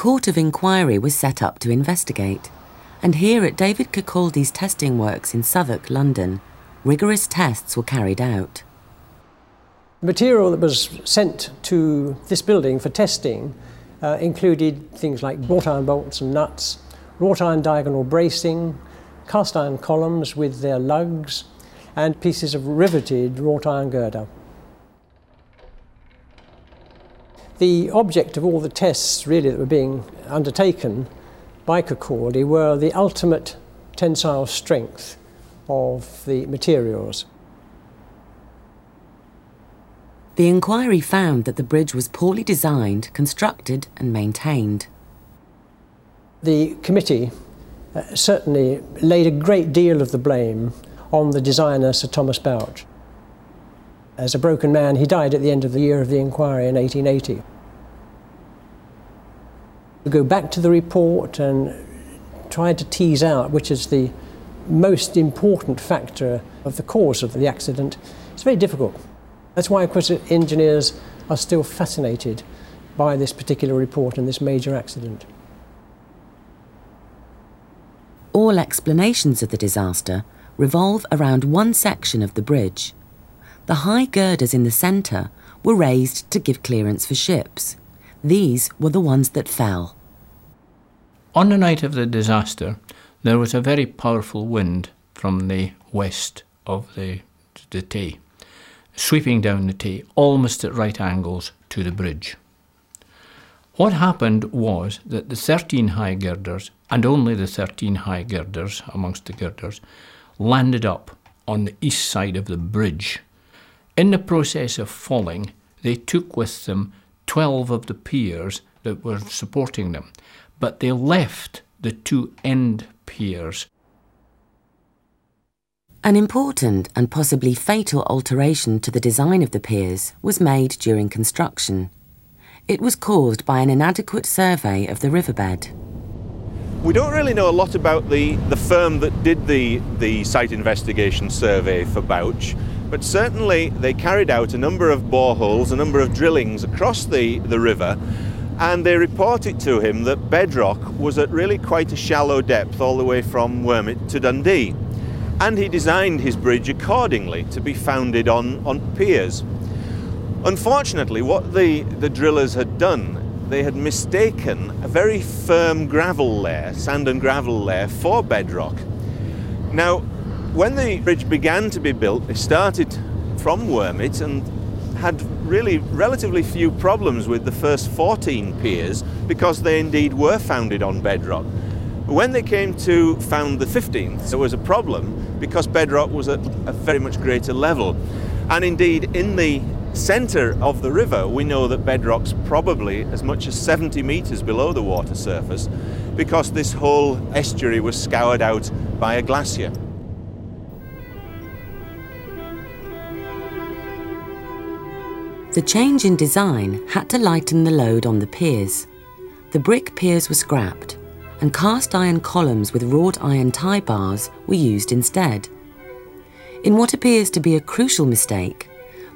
court of inquiry was set up to investigate, and here at David Kirkaldy's testing works in Southwark, London, rigorous tests were carried out. The material that was sent to this building for testing uh, included things like wrought iron bolts and nuts, wrought iron diagonal bracing, cast iron columns with their lugs, and pieces of riveted wrought iron girder. The object of all the tests really that were being undertaken by Kirkaldy were the ultimate tensile strength of the materials. The inquiry found that the bridge was poorly designed, constructed, and maintained. The committee uh, certainly laid a great deal of the blame on the designer Sir Thomas Bouch. As a broken man, he died at the end of the year of the inquiry in 1880. We go back to the report and try to tease out which is the most important factor of the cause of the accident. It's very difficult. That's why, of course, engineers are still fascinated by this particular report and this major accident. All explanations of the disaster revolve around one section of the bridge. The high girders in the centre were raised to give clearance for ships. These were the ones that fell. On the night of the disaster, there was a very powerful wind from the west of the, the Tay sweeping down the Tay, almost at right angles to the bridge. What happened was that the 13 high girders, and only the 13 high girders amongst the girders, landed up on the east side of the bridge. In the process of falling, they took with them 12 of the piers that were supporting them, but they left the two end piers an important and possibly fatal alteration to the design of the piers was made during construction. It was caused by an inadequate survey of the riverbed. We don't really know a lot about the, the firm that did the, the site investigation survey for Bouch, but certainly they carried out a number of boreholes, a number of drillings across the, the river, and they reported to him that bedrock was at really quite a shallow depth all the way from Wormit to Dundee and he designed his bridge accordingly to be founded on, on piers. Unfortunately, what the, the drillers had done, they had mistaken a very firm gravel layer, sand and gravel layer, for bedrock. Now, when the bridge began to be built, it started from Wormit and had really relatively few problems with the first 14 piers because they indeed were founded on bedrock. When they came to found the 15th, there was a problem because bedrock was at a very much greater level. And indeed, in the centre of the river, we know that bedrock's probably as much as 70 metres below the water surface because this whole estuary was scoured out by a glacier. The change in design had to lighten the load on the piers. The brick piers were scrapped and cast iron columns with wrought iron tie bars were used instead. In what appears to be a crucial mistake,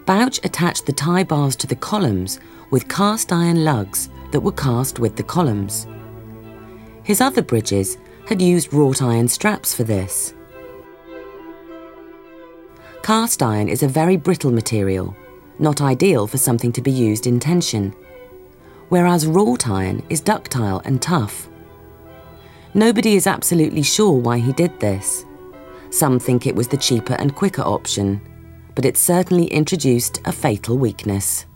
Bouch attached the tie bars to the columns with cast iron lugs that were cast with the columns. His other bridges had used wrought iron straps for this. Cast iron is a very brittle material, not ideal for something to be used in tension, whereas wrought iron is ductile and tough. Nobody is absolutely sure why he did this. Some think it was the cheaper and quicker option, but it certainly introduced a fatal weakness.